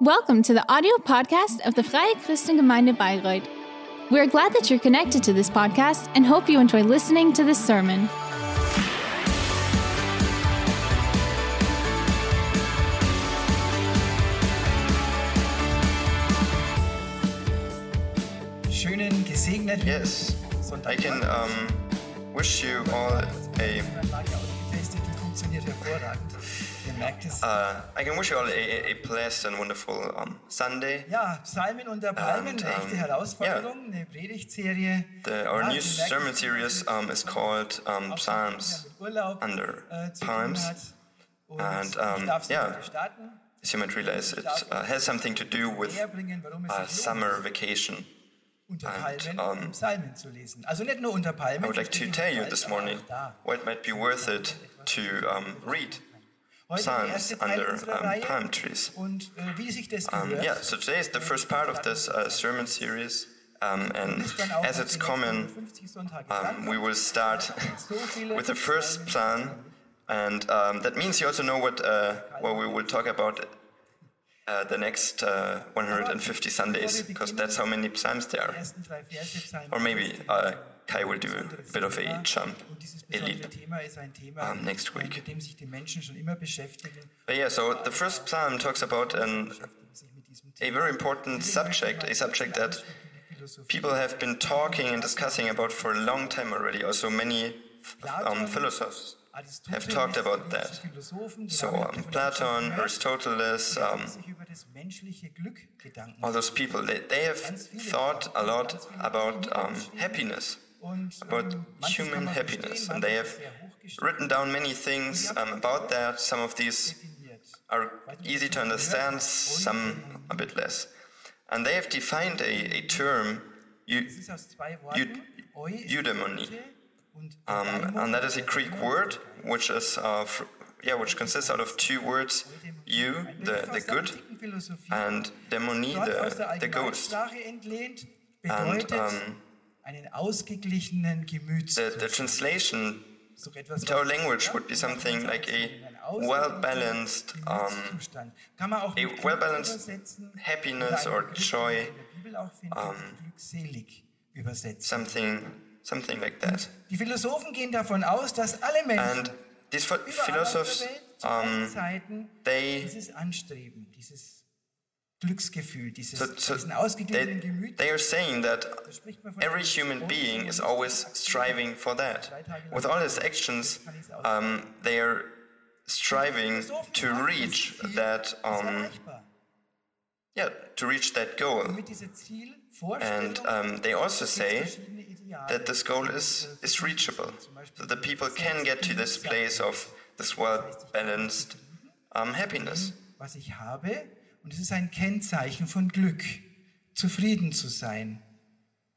Welcome to the audio podcast of the Freie Christengemeinde Bayreuth. We're glad that you're connected to this podcast and hope you enjoy listening to this sermon. schönen, gesegneten Yes, I can um, wish you all a. Mein Magier ausgetestet, die funktioniert hervorragend. Merkt es. Uh, I can wish you all a, a blessed and wonderful um, Sunday. Ja, Psalmen unter Palmen, And, eine echte um, Herausforderung, eine Predigtserie. The, our ihr new sermon series um, is called um, Psalms Urlaub, under äh, Palms. Und And, um, yeah. starten. As you might realize, it uh, has something to do with uh, summer vacation. unter and, Palmen um, um, Psalmen zu lesen. Also nicht nur unter Palmen. I would like to tell you this morning auch da. why it might be worth it to um, read der Psalms under um, palm trees. Äh, wie sich das Um, yeah, so today is the first part of this uh, sermon series, um, and ist dann auch as it's common, nächsten 50 Sonntage um, we will start with the first psalm, and um, that means you also know what uh, what we will talk about uh, the next uh, 150 Sundays, because that's how many psalms there are. ersten drei Verse Psalm Or maybe uh, Kai will do a bit of a jump, Thema, um, next week. But yeah, so the first psalm talks about an, a very important subject, a subject that people have been talking and discussing about for a long time already. Also, many um, philosophers have talked about that. So, um, Platon, Aristoteles, um, all those people, they, they have thought a lot about um, happiness, about ähm, kann human happiness, and they have ist sehr hochgestellt written down many things um, about that. Some of these are easy to understand, some a bit less. And they have defined a, a term, eu- Es ist aus zwei Worten, eu ist eudaimonie. Güte und Um, and that is a Greek word, which is uh, yeah, which consists out of two words: you, the the good, and demoni, the the ghost. And um, einen ausgeglichenen the Gemütszustand. the translation So etwas, into our was- language would be something like a well balanced um, Gemütszustand. Kann man auch a mit Glück well-balanced übersetzen, happiness oder or ein Begriff, joy, den man in der Bibel auch findet, um, glückselig übersetzt. something something like that. Die Philosophen gehen davon aus, dass alle Menschen And these phi- überall philosophers, auf der Welt zu allen um, Zeiten they dieses Anstreben, dieses Glücksgefühl, dieses, so, so diesen ausgeglichenen they, Gemüt. they are saying that Da spricht man von every human being is always striving for that. With all his actions, um, they are striving to reach that, um, yeah, to reach that goal. Mit dieser Ziel, And um, they also say that this goal is, is reachable, so that people can get to this place of this well-balanced um, happiness. Was ich habe, und es ist ein Kennzeichen von Glück, zufrieden zu sein.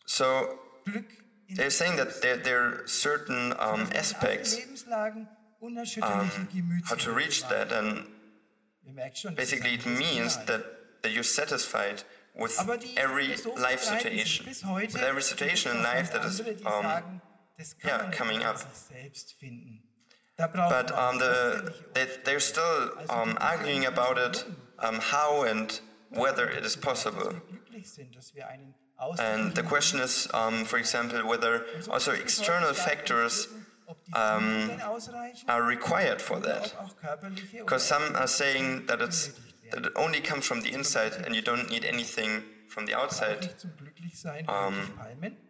So Glück they're saying that there, there are certain um, aspects um, how to reach that, and Ihr merkt schon, das ist basically it means that, that you're satisfied with every life situation, with every situation in life that is um, sagen, das kann yeah, coming up. sich selbst finden. Da braucht but um, the, they, they're still um, arguing about it, um, how and whether it is possible. And the question is, um, for example, whether also external factors um, are required for that. Because some are saying that it's that it only comes from the inside and you don't need anything from the outside. um.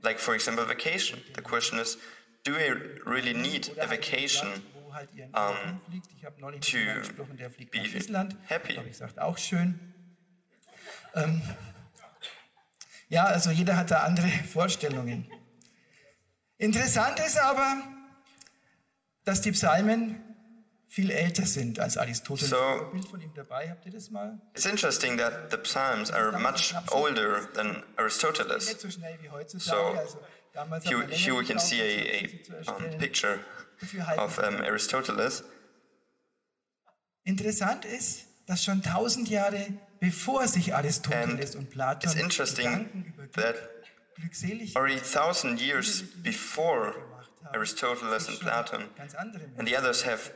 Like for example, vacation. The question is, do we really need a vacation halt ihr um, fliegt. Ich habe mit jemandem gesprochen, der fliegt nach Island. happy? Habe ich gesagt, auch schön. Ähm, ja, also jeder hat da andere Vorstellungen. Interessant ist aber, dass die Psalmen viel älter sind als Aristoteles. So- Bild von ihm dabei, habt ihr das mal? It's interesting that the Psalms are much older than Aristoteles. Nicht so schnell wie heutzutage. So, also damals Here, we can see a, a um, picture of um, Aristoteles. Interessant ist, dass schon tausend Jahre bevor sich Aristoteles And und Platon it's interesting that already thousand years before Aristoteles and Platon and the others have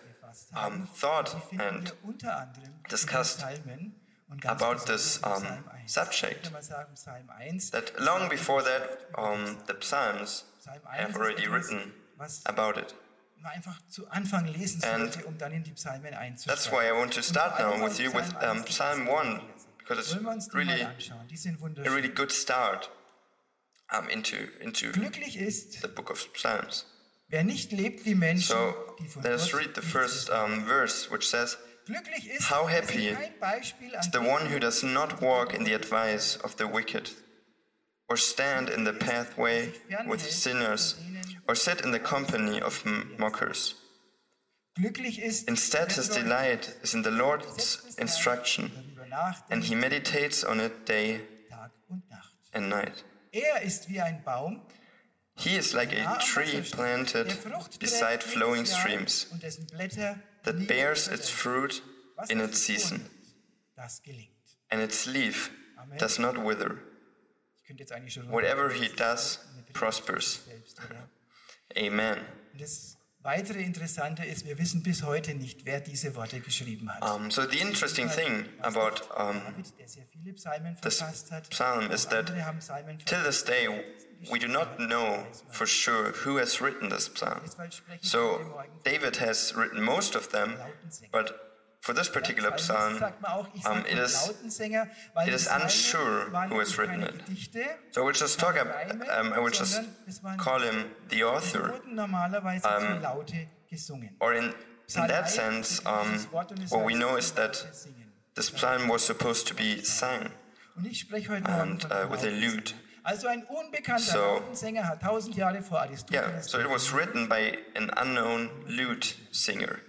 um, thought and wir unter anderem in den discussed Psalmen. Und ganz about this um, in Psalm 1. Ich subject. würde mal sagen, Psalm 1, That long before that, um, the Psalms have already written about it. Man einfach zu Anfang lesen And um dann in die Psalmen That's why I want to start now with you with Psalm um, 1 Psalm 1 because it's Wollen wir uns die really mal anschauen? Die sind a really good start um, into into the book of Psalms. wer nicht lebt wie Menschen, So let us read the first um, verse, which says, How happy sich kein Beispiel an "The one who does not walk in the advice of the wicked, or stand in the pathway with sinners, or sit in the company of mockers. Instead, his delight is in the Lord's Gesetz des Herrn instruction, and he meditates on it day and night." Er ist wie ein Baum, He is like a tree planted beside flowing streams und dessen Blätter that bears its fruit in its season, vornimmt, Das gelingt. and its leaf does not wither. Ich könnte jetzt eigentlich schon Whatever he does prospers. Amen. Und das weitere Interessante ist, wir wissen bis heute nicht, wer diese Worte geschrieben hat. Um, so the interesting thing about um, David, der sehr viele Psalmen this psalm is that andere haben Psalmen till this day we do not know for sure who has written this psalm. Deshalb spreche ich heute So David has written most of them, but for this particular psalm, um, it um is it is unsure who has written it. So I will just talk. Ab, Reime, um, I will just sondern es waren call him the author, wurden normalerweise für Laute gesungen. or in in that sense, um, dieses Wort und es what we know is that this psalm was supposed to be sung. Und ich spreche heute Morgen and, uh, with a lute. Also ein unbekannter So- hat tausend Jahre vor Aristoteles. Yeah, so it was written by an unknown lute singer.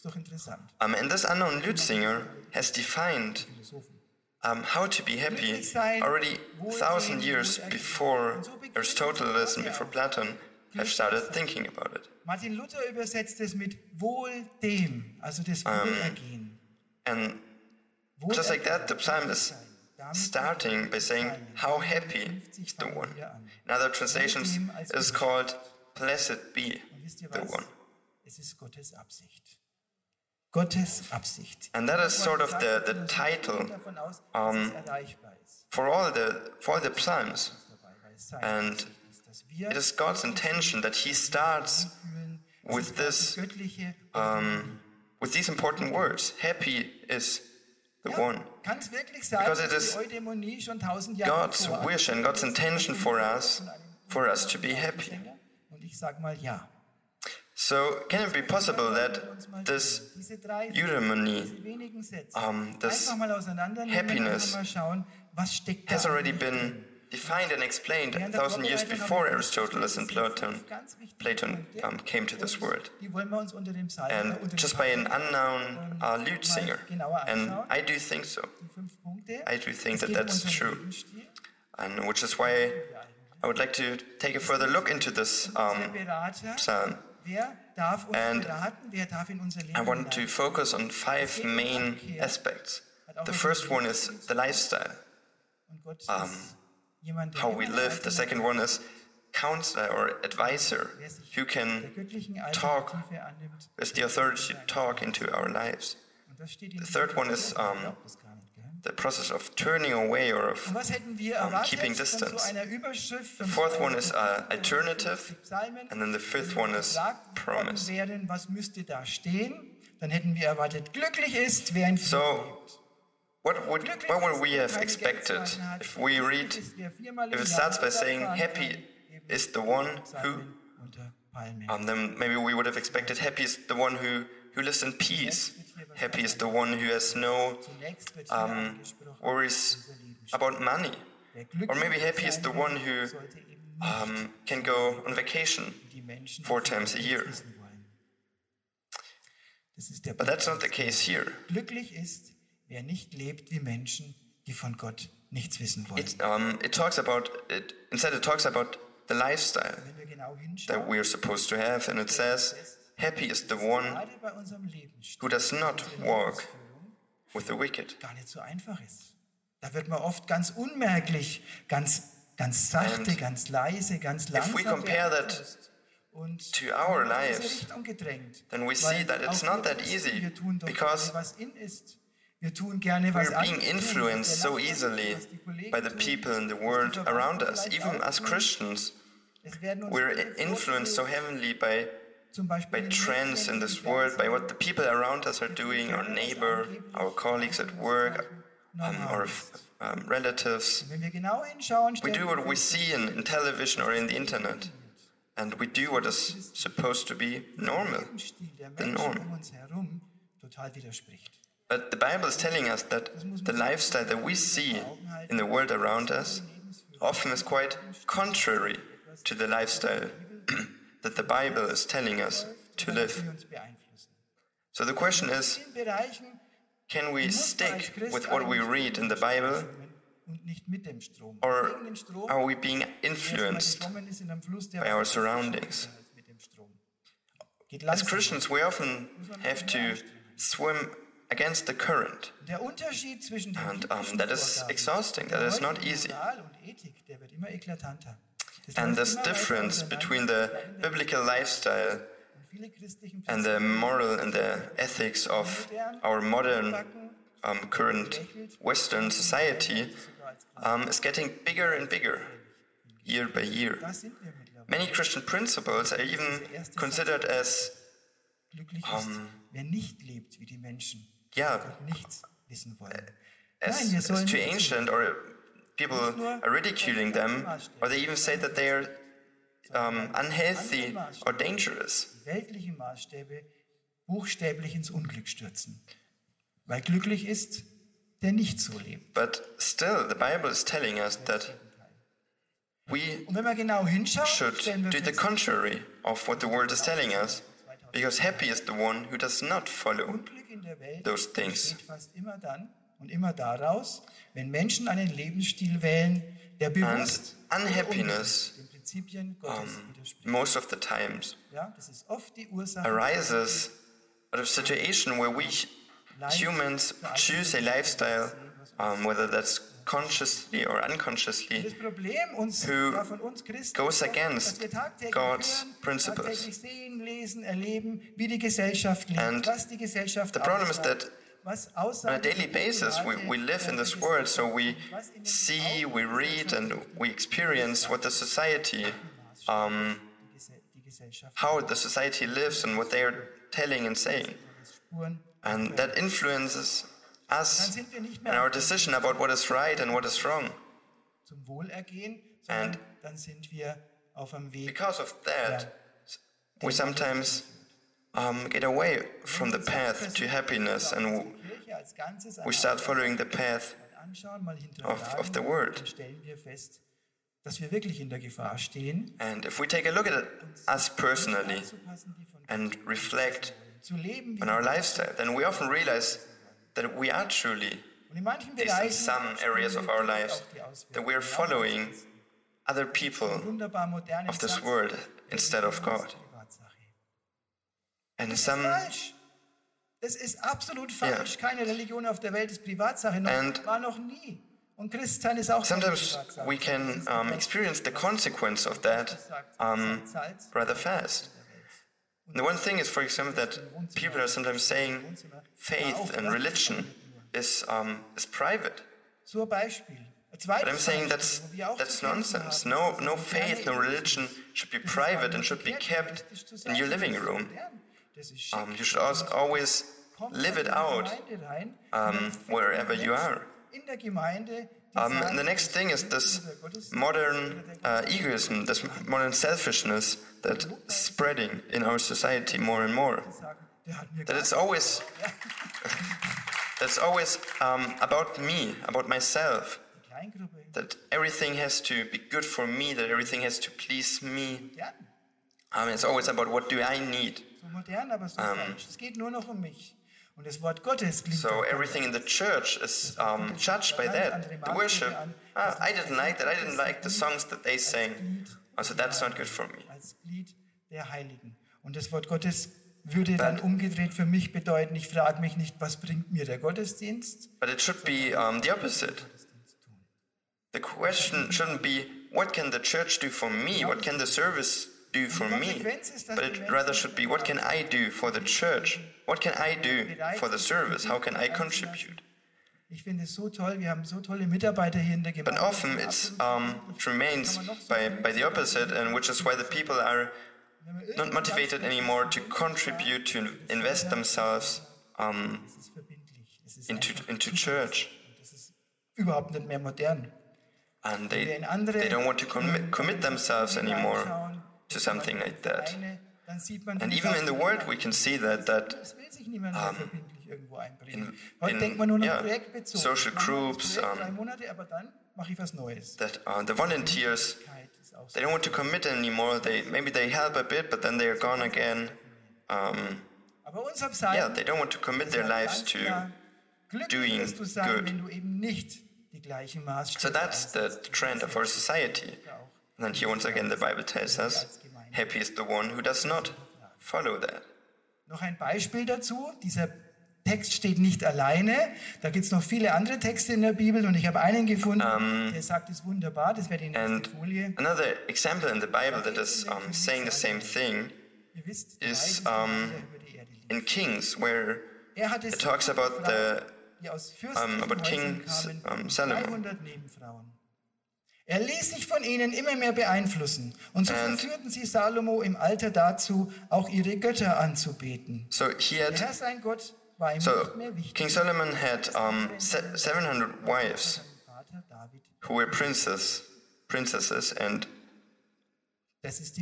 Ist doch interessant. Um, and this unknown lute singer has defined um, how to be happy already thousand years before Aristotle and before Platon have started thinking about it. Martin Luther übersetzt es mit wohl dem, also das Wohlergehen. And just like that, the psalm is starting by saying, How happy is the one. In other translations, it is called, Blessed be Und wisst ihr the one. Es ist Gottes Absicht. Gottes Absicht. And that is sort of the, the title gehen davon aus, dass es erreichbar ist. for all the, for all the psalms. Dabei, weil es seine And Absicht ist, dass wir It is God's intention that He starts with this, um, with these important words. Happy is the one. Kann es wirklich sein, Because it is die Eudämonie schon tausend Jahre God's wish and God's intention for us, for us to be happy. Und ich sage mal ja. So, can it be possible that this Sätze um, this happiness has already been defined and explained a thousand years before Aristotle and Platon, Platon um, came to this Psalm, And just by an unknown uh, lute singer. And I do think so. I do think that that's true. And which is why I would like to take a further look into this um, psalm. Wer darf uns And beraten, wer darf in unser Leben I want to focus on five main aspects. The first one is the lifestyle, um, ist jemand, der how we live. The second one is counselor or advisor. who can talk. With the authority to talk into our lives. Und das steht in The third one is, um, The process of turning away or of um, keeping distance. fourth one is uh, alternative, and then the fifth one is promise. wären, was müsste da stehen? Dann hätten wir erwartet, glücklich ist, wer in So. What would what would we have expected if we read ist, wer viermal if it starts by saying happy is the one who Palmen. um, then maybe we would have expected happy is the one who who lives in peace. Happy is the one who has no Zunächst wird hier um, worries about money. Or maybe happy is the one who sollte eben nicht um, can go on vacation four times a year. wissen wollen. Das ist der But that's not the case here. Glücklich ist, wer nicht lebt wie Menschen, die von Gott nichts wissen wollen. It um, it talks about it instead it talks about the lifestyle Wenn wir genau that we are supposed to have, and it says, "Happy is the one gerade bei unserem Lebensstil, who does not walk with the wicked." gar nicht so einfach ist. Da wird man oft ganz unmerklich, ganz, ganz sachte, And ganz leise, ganz we compare that und to our lives, then we see that it's not that easy wir tun doch because gerade, was in ist. Wir tun gerne was We're being influenced so easily was die Kollegen by the people in the world around us. Even as Christians, Es werden uns we're influenced so heavily by, by trends in this world, by what the people around us are doing, our neighbor, our colleagues at work, um, our um, relatives. Wenn wir genau hinschauen, We do what we see in, in television or in the internet. And we do what is supposed to be normal. der Lebensstil der the norm. um uns herum total widerspricht. But the Bible is telling us that the lifestyle that we see in the world around us often is quite contrary to the lifestyle that the Bible is telling us to live. So the question is can we stick with what we read in the Bible or are we being influenced by our surroundings? As. Christians, we often have to swim against the current. And um, that is exhausting, that is not easy. Moral und Ethik, der wird immer eklatanter. Das And this difference between the biblical lifestyle Und viele christlichen and the moral and the ethics of our modern um, current Western society um, is getting bigger and bigger year by year. Da sind wir mittlerweile. Many Christian principles are even considered as, Glücklich ist, wer nicht lebt wie die Menschen, yeah, Gott nichts wissen wollen. as, as too ancient, or people are ridiculing them, or they even say that they are um, unhealthy or dangerous. weltliche Maßstäbe buchstäblich ins Unglück stürzen. Weil glücklich ist, der nicht so lebt. But still, the Bible is telling us that we Und wenn wir genau hinschauen, should do the contrary of what the world is telling us, because happy is the one who does not follow. Unglück in der Welt those things. Und immer daraus, wenn Menschen einen Lebensstil wählen, der bewusst And unhappiness, den Prinzipien Gottes widerspricht. most of the times, Ja, das ist oft die Ursache. arises out of situation where we humans choose a lifestyle, um, whether that's consciously or unconsciously, who goes ist, against God's principles. And the problem is that On a daily basis, we, we live in this world, so we Gesellschaft, was in den see, we read, and we experience what the society, um, die Gese- die Gesellschaft how the society lives, and what they are telling and saying. And that influences us and our decision about what is right and what is wrong. zum Wohlergehen, sondern And- dann sind wir auf dem Weg. Because of that, we sometimes um, get away from the path to happiness and we start following the path of, of the world. And if we take a look at us personally and reflect on our lifestyle, then we often realize that we are truly, at in some areas of our lives, that we are following other people of this world instead of God. And Das ist some, falsch. Das ist absolut falsch. Keine Religion auf der Welt ist Privatsache. Noch, And- war noch nie. Und Christsein ist auch sometimes we can um, experience the consequence of that um, rather fast. The one thing is, for example, that people are sometimes saying faith and religion is, um, is private. Zur Beispiel. Ein But I'm saying that's wo wir auch that's nonsense. No no faith, no religion should be private and should be kept in your living room. Modern. Das ist schick. Um, you should also always live it out um, und dann finden wherever you are. In der Gemeinde, die Um, and the next thing is this modern uh, egoism, this modern selfishness that's spreading in our society more and more. sagen, der hat mir That it's always that's always um, about me, about myself. That everything has to be good for me. That everything has to please me. Um, it's always about what do I need. So modern, aber so falsch. Es geht nur noch um mich. Und das Wort Gottes klingt So everything in the church is um, judged by that. The worship. Ah, I didn't like that. I didn't like the songs that they sang. Oh, so that's not good for me. als Glied der Heiligen. Und das Wort Gottes würde dann umgedreht für mich bedeuten, ich frage mich nicht, was bringt mir der Gottesdienst? But it should be um, the opposite. The question shouldn't be what can the church do for me? What can the service do for me? But it rather should be what can I do for the church? What can I do for the service? How can I contribute? Ich finde es so toll, wir haben so tolle Mitarbeiter hier in der But often it's, um, it remains by, by the opposite, and which is why the people are not motivated anymore to contribute, to invest themselves um, Es ist verbindlich. Es ist into, into church. Überhaupt nicht mehr modern. And they, they don't want to commit, commit themselves anymore to something like that. Vereine, dann sieht man, And even in the world, we can see that, that Es will sich niemand mehr verbindlich irgendwo einbringen. in- in, denkt man nur noch yeah, social Ich mache mal das groups, um, drei Monate, aber dann mache ich was Neues. that uh, the volunteers Ist auch so. they don't want to commit anymore. They maybe they help a bit, but then they are gone again. Um, Aber unser Psalm yeah, they don't want to commit their lives to. doing wirst du sein, good. wenn du eben nicht die gleichen Maßstäbe So that's the trend of our society. And here once again the Bible tells us, happy is the one who does not follow that. Noch ein Beispiel dazu. Dieser Text steht nicht alleine. Da gibt es noch viele andere Texte in der Bibel und ich habe einen gefunden, der sagt es wunderbar. Das wäre die nächste Folie. another example in the Bible that is um, saying the same thing is, um, in Kings, where Er it talks about the um, about King um, Solomon. 300 Nebenfrauen. Er ließ sich von ihnen immer mehr beeinflussen und so verführten sie Salomo im Alter dazu, auch ihre Götter anzubeten. so he Der had Herr sein Gott war ihm so nicht mehr wichtig. King Solomon had um, se- 700 wives who were princes, princesses, and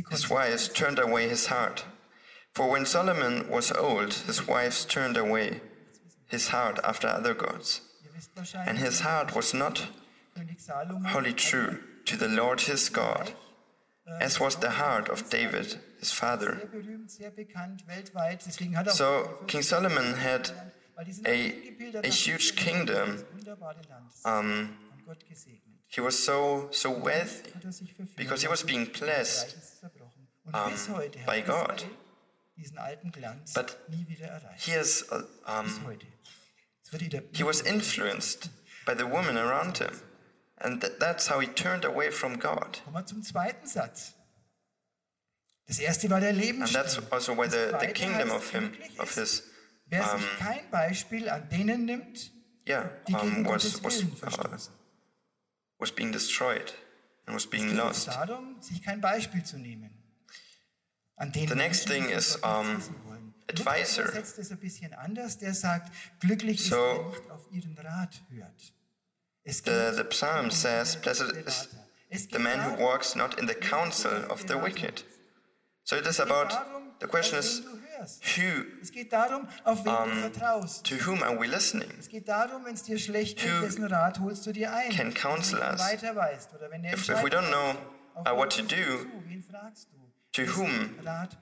his wives turned away his heart. For when Solomon was old, his wives turned away his heart after other gods, and his heart was not wholly true to the Lord his God, as was the heart of David his father. er So King Solomon had a, a huge kingdom. Um, he was so so wealthy because he was being blessed um, by God. But he has uh, um, he was influenced by the women around him, and that's how he turned away from God. Kommen wir zum zweiten Satz. Das erste war der And that's also why the, the kingdom of him, of his, Wer um, sich kein Beispiel an denen nimmt, yeah, die gegen um, was was uh, was being destroyed and was being lost. darum, sich kein Beispiel zu nehmen. An denen The next thing is, um, nichts wissen wollen. advisor. Übersetzt es ein bisschen anders. Der sagt, glücklich ist, So- wer nicht auf ihren Rat hört. The, the psalm um says, Blessed is the man who walks not in the counsel of the wicked. So it is about, the question is, wen du hörst. who, Es geht darum, auf wen du vertraust. to whom are we listening? Es geht darum, wenn es dir schlecht geht, Who dessen Rat holst du dir ein. can counsel us? weiter weißt oder wenn der If, if we don't know uh, what to do, zu? Wen fragst du? to whom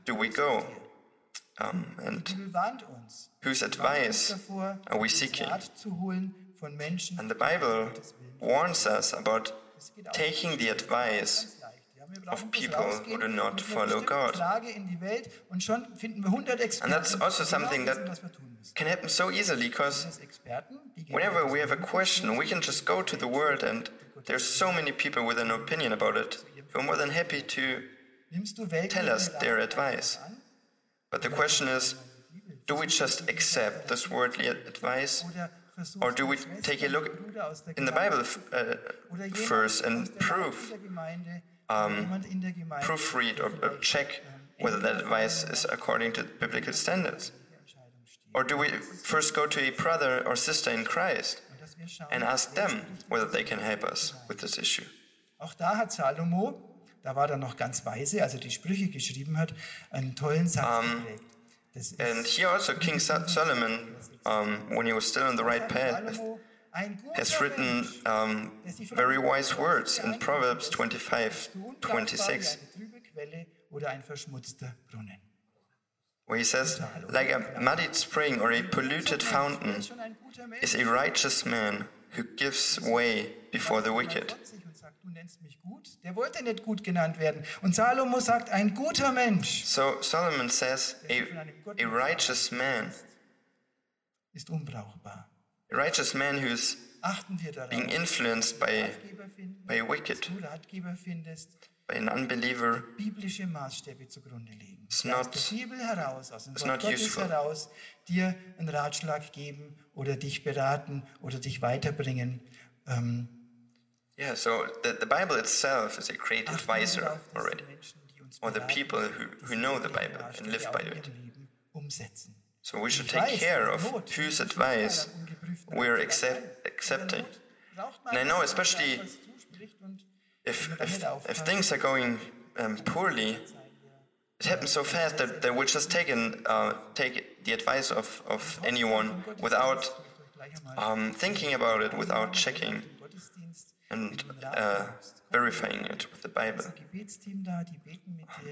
do we go? Um, and Bibel warnt uns. whose advice are we seeking? Rat zu holen von Menschen. And the Bible warns us about Es geht auch taking the advice ganz leicht. Ja, wir brauchen of people who do not follow God. Frage in die Welt und schon finden wir 100 Experten, And that's also something that was wir tun müssen. can happen so easily because Das Experten, die geben whenever we have a question, we can just go to the world and there's so many people with an opinion about it. We're more than happy to. Nimmst du Weltliche tell us their advice. But the question is, do we just accept this worldly advice, or do we take a look Bruder aus der in the Bible uh, first and proof, der Gemeinde, oder jemand in der Gemeinde, proofread, or, vielleicht, check whether that advice is according to biblical standards? richtige Entscheidung steht. Or do we first go to a brother or sister in Christ Und dass wir schauen, and ask them whether they can help us with this issue? Auch da hat Salomo, da war er noch ganz weise, als er die Sprüche geschrieben hat, einen tollen Satz geprägt. And here also King Solomon, um, when he was still on the right path, has written um, very wise words in Proverbs 25, so unbrauchbar wie 26, eine trübe Quelle oder ein verschmutzter Brunnen. where he says, Like a muddied spring or a polluted fountain is a righteous man who gives way before the wicked. Du nennst mich gut. Der wollte nicht gut genannt werden. Und Salomo sagt, ein guter Mensch So Solomon says, a, a righteous man, ist unbrauchbar. a righteous man who is Achten wir darauf. being influenced by, by wicked. by an unbeliever biblische Maßstäbe zugrunde legen. It's Ja, aus not- der Bibel heraus, aus dem Wort not Gottes useful. heraus, dir einen Ratschlag geben oder dich beraten oder dich weiterbringen. Ähm, Yeah, so the, the Bible itself is a great advisor darauf, dass die already. Menschen, die uns or the people who, who know the Bible and live by it. ihrem Leben umsetzen. So we should take care of whose advice we're accept, sein. In der accepting. Not braucht man And I know especially zuspricht und If, if, if things are going um, poorly, it happens so fast that, that we're just taking uh, take the advice of, of anyone without um, thinking about it, without checking and uh, verifying it with the Bible.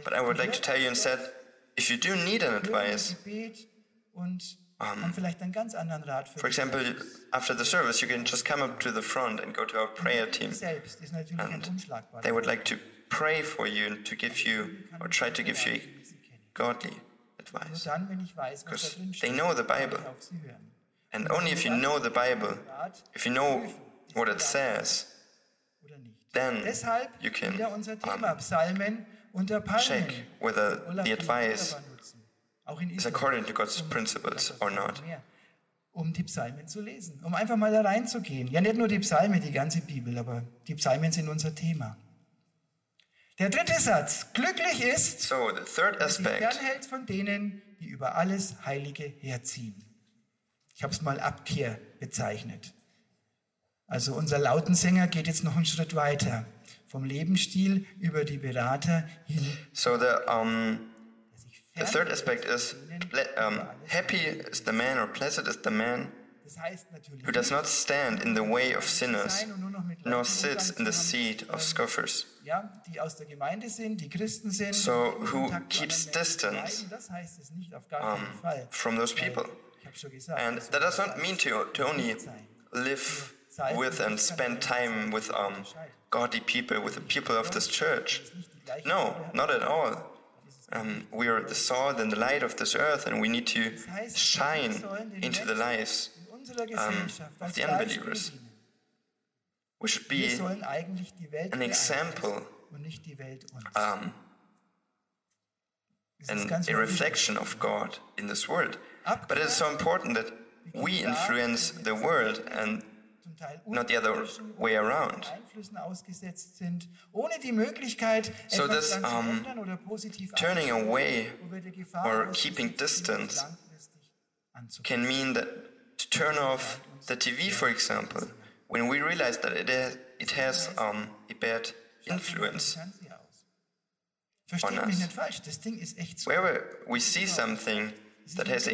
But I would like to tell you instead, if you do need an advice, für for example, after the service, you can just come up to the front and go to our prayer team. And they would like to pray for you and to give you, or try to give you godly advice. Because they know the Bible. And only if you know the Bible, if you know what it says. Then Deshalb you can wieder unser um, Thema, Psalmen und der Palmen. check whether the advice is according to God's principles or not. um die Psalmen zu lesen, um einfach mal da reinzugehen. Ja, nicht nur die Psalmen, die ganze Bibel, aber die Psalmen sind unser Thema. Der dritte Satz. Glücklich ist, So the third aspect fernhält von denen, die über alles Heilige herziehen. Ich habe es mal Abkehr bezeichnet. Also unser Lautensänger geht jetzt noch einen Schritt weiter. Vom Lebensstil über die Berater hin. So the um, der sich the third aspect is fernhält ple- über um, alles happy is the man or blessed is the man Das heißt natürlich who does not stand in the way of sinners, sein und nur noch mit nor Leuten sits Umgang in the zu haben, seat of scoffers. ja, die aus der Gemeinde sind, die Christen sind, So, die who Kontakt zu keeps anderen Menschen distance, meiden, das heißt es nicht auf gar keinen um, Fall. from those Weil, people. Ich habe schon gesagt, And es that does soll not mean to, to only live with and spend time with um, godly people, with the people of this church. No, not at all. Um, we are the salt and the light of this earth, and we need to shine wir sollen den into the lives Gesellschaft of the unbelievers. We should be sollen eigentlich die Welt an example und nicht die Welt uns. um, and a reflection of God in this world. But it is so important that we influence the world and not the other way around. Einflüssen ausgesetzt sind, ohne die Möglichkeit, So this, um, ändern oder positiv turning away wo wir der Gefahr or keeping distance can mean that to turn off the TV, for example, when we realize that it has, it has um, a bad influence. Fernseher aus. Versteht on us. nicht falsch, das Ding ist echt so. Wherever we see something that has a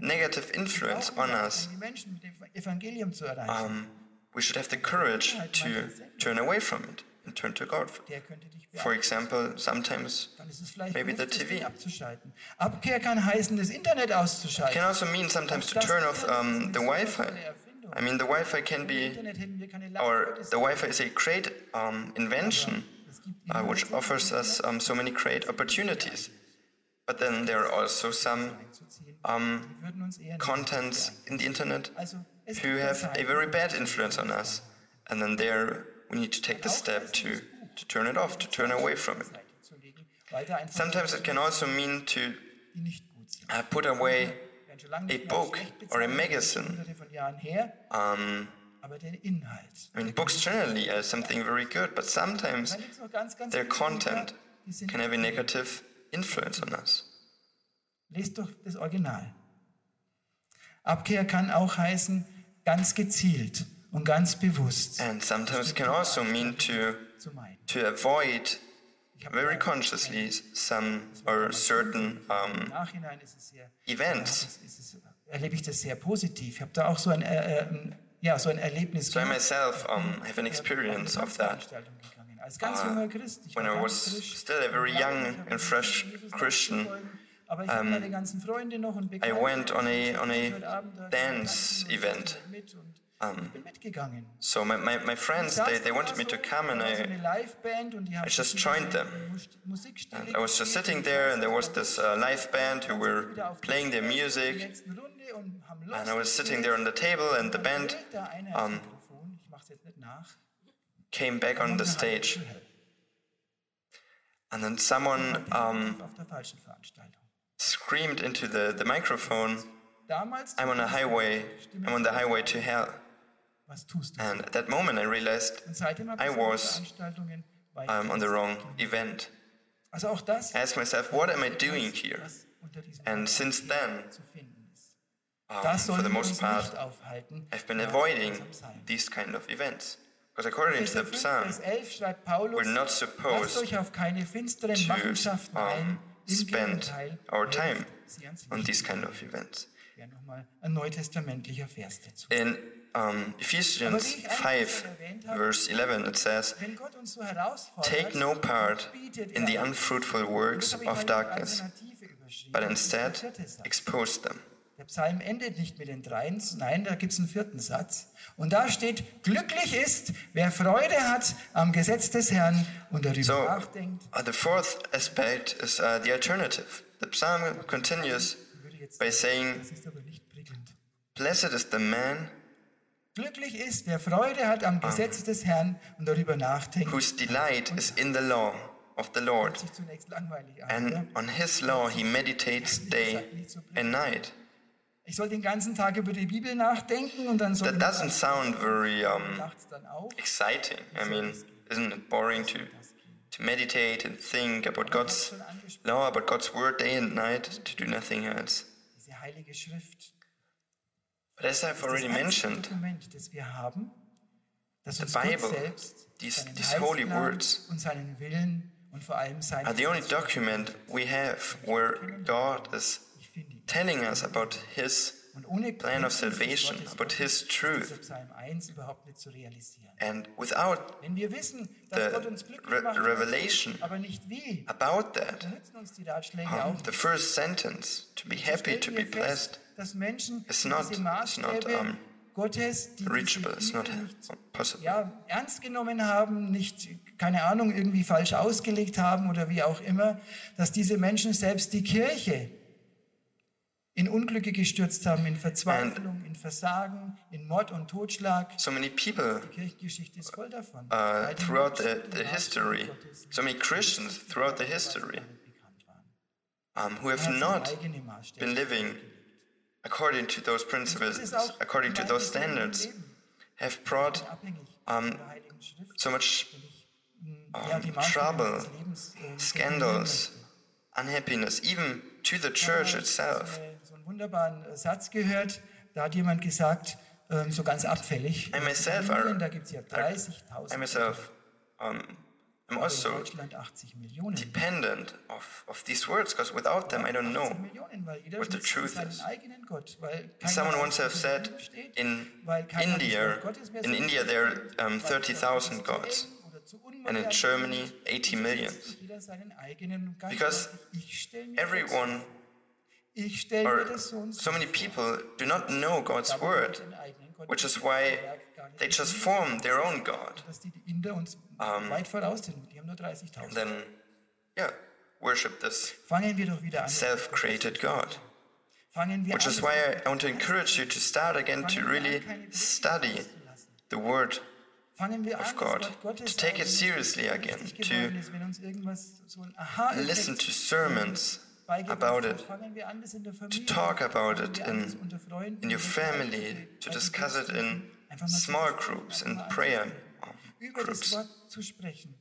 negative influence on us, um die Menschen mit dem Evangelium zu erreichen. um, we should have the courage to turn away from it and turn to God. Der könnte dich For example, sometimes Dann ist es vielleicht maybe the TV. Ding abzuschalten. Abkehr kann heißen, das Internet auszuschalten. can also mean sometimes to turn off um, the Wi-Fi. I mean, the Wi-Fi can be, Internet hätten wir keine or the Wi-Fi is a great um, invention uh, which offers us um, so many great opportunities. But then there are also some um, contents in the internet who have a very bad influence on us. And then there we need to take the step to, to turn it off, to turn away from it. Sometimes it can also mean to uh, put away a book or a magazine. Um. I mean, books generally are something very good, but sometimes their content can have a negative influence on us. Lest doch das Original. Abkehr kann auch heißen, ganz gezielt und ganz bewusst And sometimes it can also mean to, to avoid very consciously some or certain um, events. erlebe ich das sehr positiv. Ich habe da auch so ein, äh, äh, ja, so ein Erlebnis So I myself um, have an experience of that. Tanzveranstaltung gegangen, Als ganz Uh, junger Christ. Ich when I was still a very young and fresh Christian, nachzufolgen, Aber ich habe meine ganzen Freunde noch und I went on a on a dance event. Um, ich bin mitgegangen. so my, my, my friends they, they wanted me to come and Da war so I eine Liveband und die haben I just joined them. And I was just sitting there and there was this uh, live band who were wieder auf die playing their music zur nächsten Runde und haben and I was sitting there on the table and the band Wählt da einer das um, came back on the und eine halbe stage And then someone um, auf der falschen Veranstaltung. screamed into the, the microphone, I'm on a highway, I'm on the highway to hell. was tust du? And at that moment I realized Und seitdem habe I was I'm on the wrong event. I asked myself, what am I doing here? was unter diesem And since then, zu finden ist. um, for the most part. I've been avoiding these kind of events. Because according to the 5, psalm, Vers 11 schreibt Paulus, we're not supposed euch auf keine to um, spend our time on these kind of events. Ja, nochmal ein Vers dazu. In um, Ephesians 5, verse 11, it says, Wenn Gott uns so Take no part in the er- unfruitful works of darkness, als Alternative überschrieben. but Das ist der instead expose them. Der Psalm endet nicht mit den dreien, nein, da gibt es einen vierten Satz. Und da steht, glücklich ist, wer Freude hat am Gesetz des Herrn und darüber So, nachdenkt. uh, the fourth aspect is uh, the alternative. The psalm continues by saying. Blessed is the man Glücklich ist, wer Freude hat am Gesetz des Herrn und darüber nachdenkt. whose delight is in the law of the Lord, and on his law he meditates day and night. Ich soll den ganzen Tag über die Bibel nachdenken und dann soll That doesn't sound very um, exciting. I mean, isn't it boring to, to meditate and think about God's law, about God's word day and night, to do nothing else? Diese heilige Schrift. But as I've already mentioned, Dokument, das wir haben, das The Bible, these- seinen these holy words, und seinen Willen und vor allem seine are the only document we have where God is. Telling us about his Und ohne plan of Kenntnis des salvation, Wortes about Gottes his ist truth. dieser Psalm 1 überhaupt nicht zu realisieren. And without Wenn wir wissen, dass the Gott uns glücklich re- macht, revelation aber nicht wie, about that, dann nützen uns die Ratschläge um, auch the first sentence, to be happy, to be stellen wir fest, blessed, dass Menschen is diese not- is Maßstäbe not, um, Gottes, die reachable, diese it's not Bibel nicht possible. ja, ernst genommen haben, nicht, keine Ahnung, irgendwie falsch ausgelegt haben oder wie auch immer, dass diese Menschen selbst die Kirche in Unglücke gestürzt haben, in Verzweiflung, in Versagen, in Mord und Totschlag. So many people Die Kirchengeschichte ist voll davon. uh, Weil die throughout the, Menschen the die Maßstäbe history, Gottes so many Christians throughout the history bekannt waren. um, who Er have hat seine not eigene Maßstäbe been living according to those Das principles, ist auch according to mein those persönliches standards, Leben. have brought abhängig um, von der Heiligen Schrift, so much wenn ich mh, ja, die um, Maßstäbe trouble, meines Lebens, äh, scandals, definieren unhappiness, even to the möchte. church Ich itself. Habe so einen wunderbaren äh, Satz gehört, da hat jemand gesagt, ähm, so ganz abfällig, I myself in are, Indien, da gibt es ja are- I 30.000, myself um, am in also Deutschland 80 Millionen. dependent of, of these words because without them I don't know. 80 Millionen, weil jeder what the nutzt truth seinen is. eigenen Gott, weil keiner Someone weiß, once have was in der said Bibel steht, in weil keiner das India, Wort Gottes mehr in so India richtig there kennt, are um, weil es 30,000 zu gods. eng oder zu And in unmodern Germany, ist. 80 million. Und jeder seinen eigenen Geist. Because ich stell mir Everyone das, ich stell mir or so und so so many people do not know God's word, Den eigenen Gott which is why they just form their own God. Dass die Inder uns ähm, weit voraus sind. Die haben nur 30.000. Then, yeah, worship this Fangen wir doch wieder an. self created God. Which is why I want to encourage you to start again to really study the word Fangen wir an, of God, das Wort Gottes to take it auch, wenn es seriously again, to ist, wenn uns irgendwas so ein Aha-Effekt listen to sermons about it, fangen wir an, das in der Familie, talk about it in- das unter Freunden, in your family, to discuss it in Gottesdiensten, einfach mal zu small groups, in prayer um, groups, Wort zu sprechen,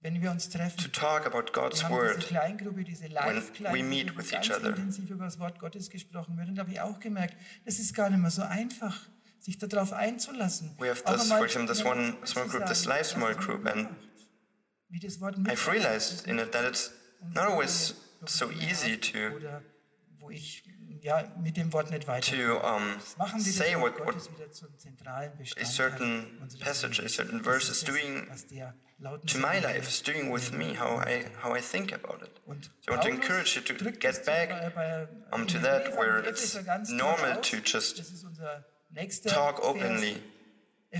wenn wir uns treffen. to talk about God's word. diese Kleingruppe, meet with each other. intensiv über das Wort Gottes gesprochen wird. Und da habe ich auch gemerkt, das ist gar nicht mehr so einfach, sich darauf einzulassen. We have this, for example, this one small group, this live small group, and macht. Wie das Wort I've realized in it that it's not always so easy to Oder wo ich ja, mit dem Wort nicht weiter. to um, say what, what Gottes wieder zum zentralen a certain passage, a certain verse is doing was der lauten to my life, is doing with me, how I how I think about it. So I want to encourage you to get back um, to that, where it's toll normal to just das ist unser nächster talk openly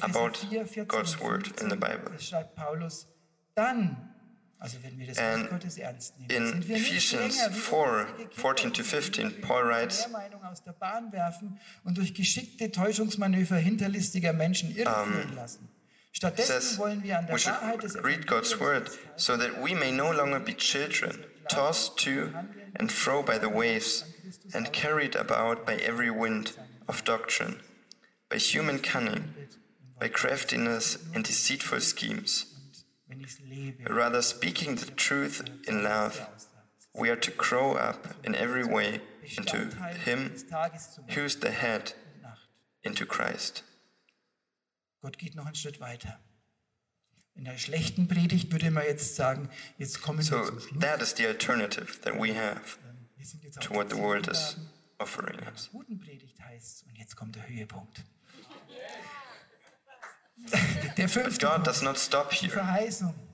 about God's word in the Bible. Das schreibt Paulus dann, also wenn wir das And Gottes ernst nehmen, in sind wir Ephesians 4, 14 to 15, Paul writes, Lehrmeinung aus der Bahn werfen und durch geschickte Täuschungsmanöver hinterlistiger Menschen um, irreführen lassen. It says we should read God's word so that we may no longer be children, tossed to and fro by the waves and carried about by every wind of doctrine, by human cunning, by craftiness and deceitful schemes. Rather, speaking the truth in love, we are to grow up in every way into Him who is the head, into Christ. Gott geht noch einen Schritt weiter. In der schlechten Predigt würde man jetzt sagen, jetzt kommen so wir zum Schluss. that is the alternative that we have ähm, jetzt to what the world is offering us. guten Predigt heißt und jetzt kommt der Höhepunkt. Der But God does not stop here.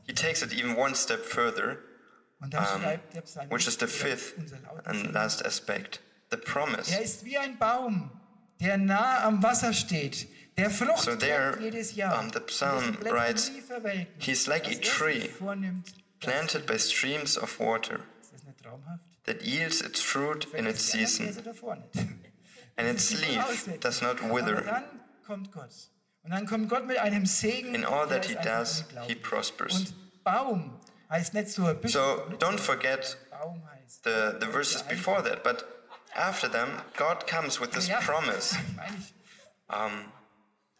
He takes it even one step further, um, schreibt der Psalmist, which is the fifth and last aspect, the promise. Er ist wie ein Baum, der nah am Wasser steht, der Frucht So there, jedes Jahr. um, the psalm writes. He's like a er tree planted by streams of water ist das nicht traumhaft? that yields its fruit in its season, Verse davor nicht. and its Das ist die leaf does not wither. Dann kommt Gott. Und dann kommt Gott mit einem Segen. In all that he does, he prospers. Und Baum heißt nicht so. So don't forget Baum heißt. the, the verses before that, but after them, God comes with this promise. Um,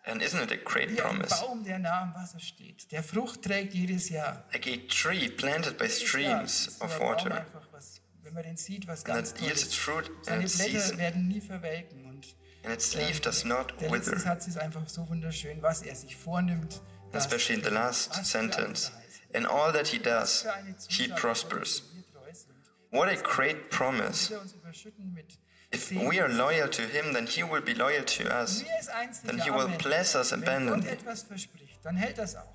and isn't it a great promise? Baum, der nah am Wasser steht, der Frucht trägt jedes Jahr. Like a tree planted by streams of water, einfach was, wenn man den sieht, was and ganz that yields its fruit in Seine its Blätter season, werden nie verwelken. And its leaf does not der letzte wither. Satz ist einfach so wunderschön, was er sich vornimmt. das Especially in the last was für eine sentence. In all that he does, he prospers. treu sind. What a great promise. Er uns überschütten mit If we are loyal to him, then he will be loyal to us. Mir ist eins then he will bless us abundantly. etwas verspricht, dann hält das auch.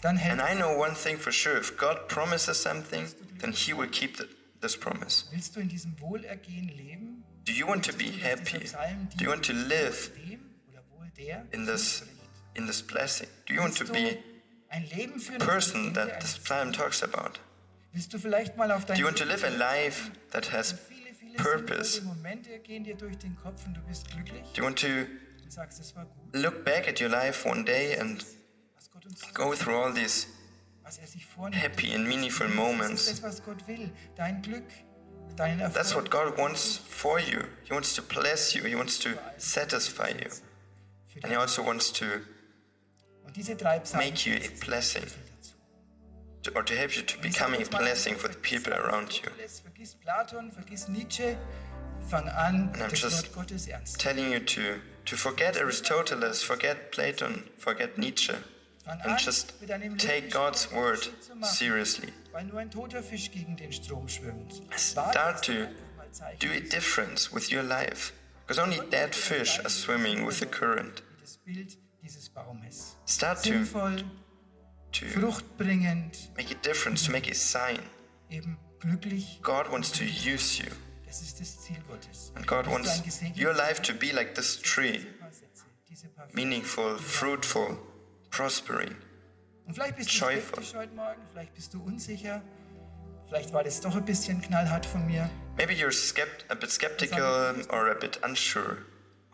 Dann hält And I know one thing for sure if God promises something, then he will keep th- this promise. Willst du in diesem Wohlergehen leben? Do you want to be happy? Do you want to live Dem oder wohl der in this in this blessing? Do you want to be du ein Leben führen, a person that this psalm talks about? Willst du vielleicht mal auf dein Do you want to live a life that has purpose? sinnvolle Momente gehen dir durch den Kopf und du bist glücklich Do you want to und sagst, es war gut, look back at your life one day and was Gott uns go through all these er happy and meaningful moments? That's what God wants for you. He wants to bless you. He wants to satisfy you. And He also wants to Und diese drei Psalmen make you a blessing or to help you to becoming a blessing for the people around you. Vergiss, vergiss Platon, Nietzsche, fang an, And I'm just Wort Gottes ernst. telling you to, to forget Aristoteles, forget Platon, forget Nietzsche, and just take God's word seriously. Weil nur ein toter Fisch gegen den Strom schwimmt. Start to einfach mal Zeichen do a difference with your life. Because only dead fish are swimming with the current. wie das Bild dieses Baumes. Start to, to make a difference, to make a sign. God wants to use you. Das ist das Ziel Gottes. And God wants your life to be like this tree Diese paar Sätze, diese paar meaningful, fruitful, prospering. Und vielleicht bist du joyful. heute Morgen, vielleicht bist du unsicher, vielleicht war das doch ein bisschen knallhart von mir. Maybe you're skept- a bit skeptical or a bit unsure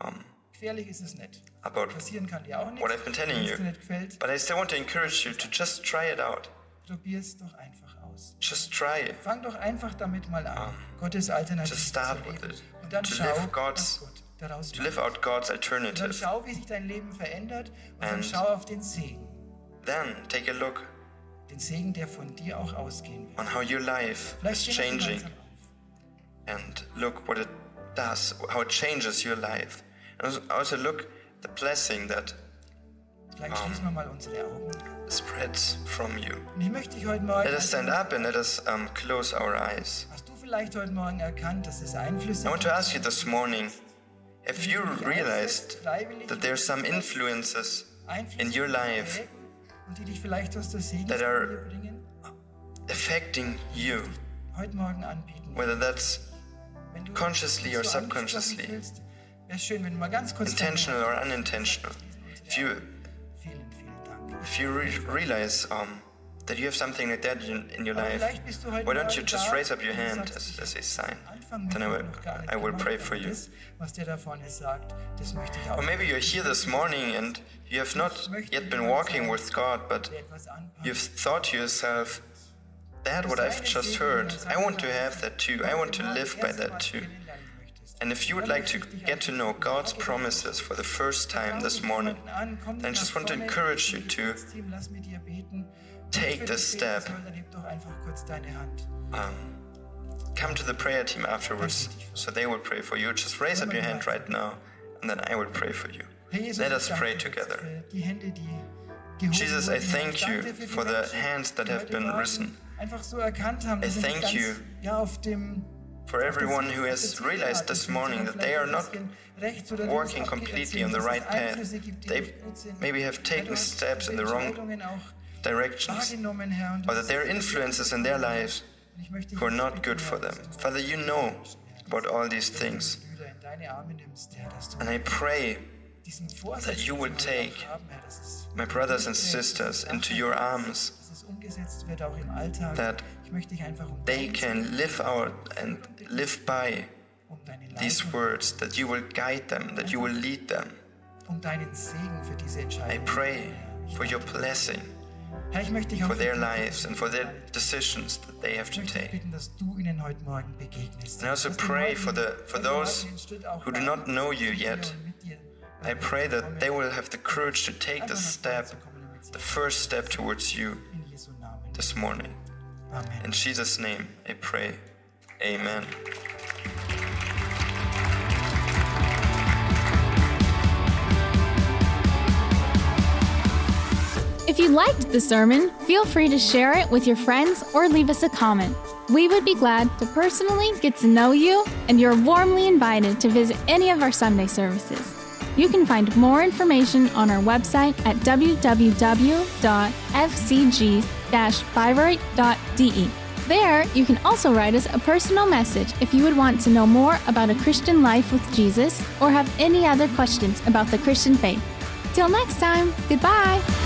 um, Gefährlich ist es nicht. about Passieren kann dir auch nichts. what I've been telling you. gefällt, But I still want to encourage you to just try it out. probier es doch einfach aus. Just try it. Fang doch einfach damit mal an, Gottes Alternative just zu start leben. with it. Und dann To schau, live God's- daraus To live out God's Und alternative. schau, wie sich dein Leben verändert und dann And- schau auf den Segen. Then take a look Den Segen, der von dir auch ausgehen wird. on how your life Vielleicht is changing and look what it does, how it changes your life. And also look the blessing that Vielleicht schließen wir mal unsere Augen. spreads from you. Und ich möchte dich heute Morgen... Let us stand up and let us um, close our eyes. Hast du vielleicht heute Morgen erkannt, dass es Einflüsse I want to ask you this morning if you realized that there are some influences in your life that are- affecting you, whether that's consciously or subconsciously. intentional or unintentional. If you if you re- realize um, that you have something like that in, in your life, why don't you just raise up your hand as, as a sign? Then I will, I will pray for you. Or maybe you're here this morning and you have not yet been walking with God, but you've thought to yourself, that what I've just heard, I want to have that too. I want to live by that too. And if you would like to get to know God's promises for the first time this morning, then I just want to encourage you to take this step. Um, come to the prayer team afterwards so they will pray for you. Just raise up your hand right now and then I will pray for you. Let us pray together. Jesus, I thank you for the hands that have been risen. I thank you for everyone who has realized this morning that they are not working completely on the right path. They maybe have taken steps in the wrong directions, or that there are influences in their lives who are not good for them. Father, you know about all these things. And I pray that you will take my brothers and sisters into your arms, that they can live out and live by these words, that you will guide them, that you will lead them. I pray for your blessing for their lives and for their decisions that they have to take. And I also pray for, the, for those who do not know you yet. I pray that they will have the courage to take the step, the first step towards you this morning. In Jesus' name, I pray. Amen. If you liked the sermon, feel free to share it with your friends or leave us a comment. We would be glad to personally get to know you, and you're warmly invited to visit any of our Sunday services. You can find more information on our website at www.fcg-bayreuth.de. Oh there, you can also write us a personal message if you would want to know more about a Christian life with Jesus or have any other questions about the Christian faith. Till next time, goodbye!